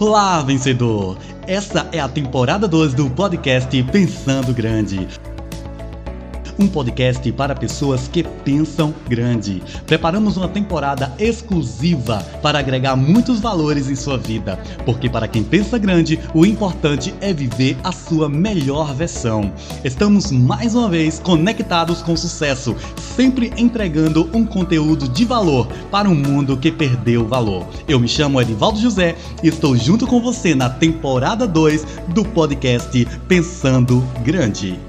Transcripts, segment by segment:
Olá, vencedor! Essa é a temporada 2 do podcast Pensando Grande um podcast para pessoas que pensam grande. Preparamos uma temporada exclusiva para agregar muitos valores em sua vida, porque para quem pensa grande, o importante é viver a sua melhor versão. Estamos mais uma vez conectados com sucesso, sempre entregando um conteúdo de valor para um mundo que perdeu valor. Eu me chamo Edivaldo José e estou junto com você na temporada 2 do podcast Pensando Grande.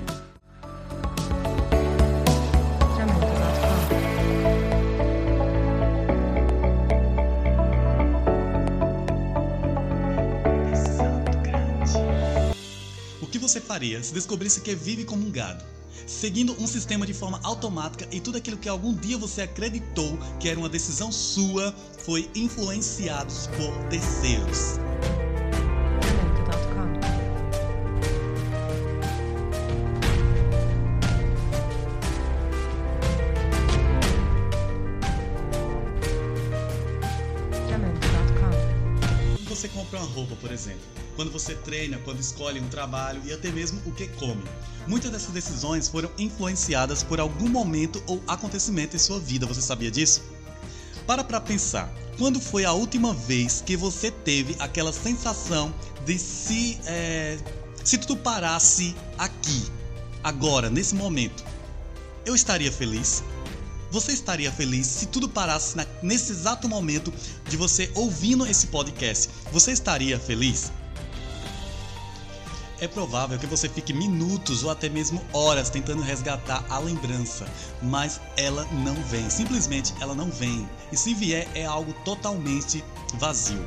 Você faria se descobrisse que vive como um gado, seguindo um sistema de forma automática e tudo aquilo que algum dia você acreditou que era uma decisão sua foi influenciado por terceiros? Uma roupa, por exemplo, quando você treina, quando escolhe um trabalho e até mesmo o que come. Muitas dessas decisões foram influenciadas por algum momento ou acontecimento em sua vida, você sabia disso? Para para pensar, quando foi a última vez que você teve aquela sensação de se é, se tudo parasse aqui, agora, nesse momento, eu estaria feliz? Você estaria feliz se tudo parasse na, nesse exato momento de você ouvindo esse podcast? Você estaria feliz? É provável que você fique minutos ou até mesmo horas tentando resgatar a lembrança, mas ela não vem. Simplesmente ela não vem. E se vier, é algo totalmente vazio.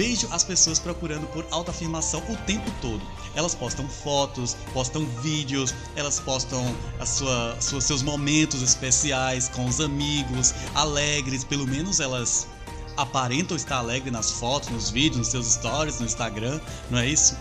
Vejo as pessoas procurando por autoafirmação o tempo todo. Elas postam fotos, postam vídeos, elas postam a sua, sua, seus momentos especiais com os amigos, alegres, pelo menos elas aparentam estar alegres nas fotos, nos vídeos, nos seus stories, no Instagram, não é isso?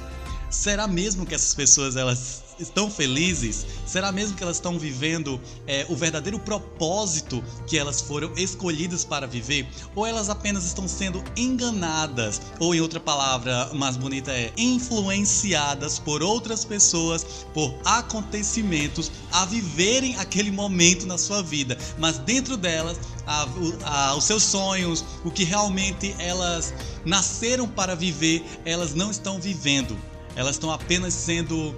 Será mesmo que essas pessoas elas estão felizes? Será mesmo que elas estão vivendo é, o verdadeiro propósito que elas foram escolhidas para viver? Ou elas apenas estão sendo enganadas? Ou, em outra palavra mais bonita, é influenciadas por outras pessoas, por acontecimentos, a viverem aquele momento na sua vida, mas dentro delas, a, a, os seus sonhos, o que realmente elas nasceram para viver, elas não estão vivendo. Elas estão apenas sendo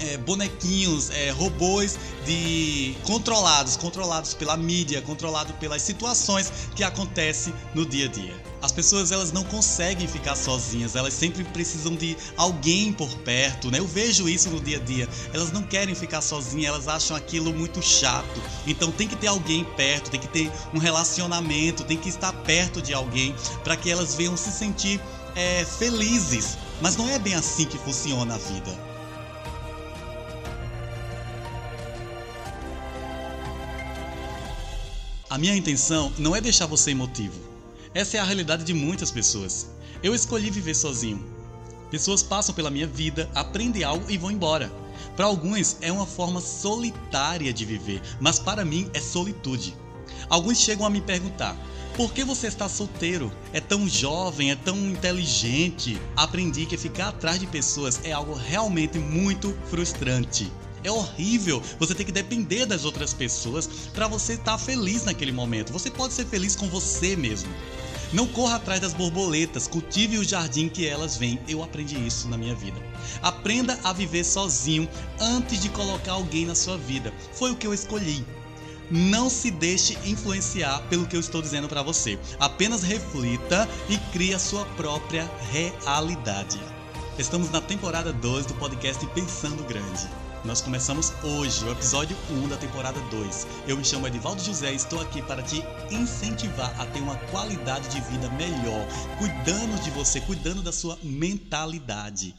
é, bonequinhos, é, robôs de controlados, controlados pela mídia, controlados pelas situações que acontecem no dia a dia. As pessoas elas não conseguem ficar sozinhas, elas sempre precisam de alguém por perto, né? Eu vejo isso no dia a dia. Elas não querem ficar sozinhas, elas acham aquilo muito chato. Então tem que ter alguém perto, tem que ter um relacionamento, tem que estar perto de alguém para que elas venham se sentir é, felizes. Mas não é bem assim que funciona a vida. A minha intenção não é deixar você emotivo. Essa é a realidade de muitas pessoas. Eu escolhi viver sozinho. Pessoas passam pela minha vida, aprendem algo e vão embora. Para alguns é uma forma solitária de viver, mas para mim é solitude. Alguns chegam a me perguntar: por que você está solteiro? É tão jovem, é tão inteligente. Aprendi que ficar atrás de pessoas é algo realmente muito frustrante. É horrível você ter que depender das outras pessoas para você estar tá feliz naquele momento. Você pode ser feliz com você mesmo. Não corra atrás das borboletas, cultive o jardim que elas vêm. Eu aprendi isso na minha vida. Aprenda a viver sozinho antes de colocar alguém na sua vida. Foi o que eu escolhi. Não se deixe influenciar pelo que eu estou dizendo para você. Apenas reflita e crie a sua própria realidade. Estamos na temporada 2 do podcast Pensando Grande. Nós começamos hoje o episódio 1 da temporada 2. Eu me chamo Edivaldo José e estou aqui para te incentivar a ter uma qualidade de vida melhor, cuidando de você, cuidando da sua mentalidade.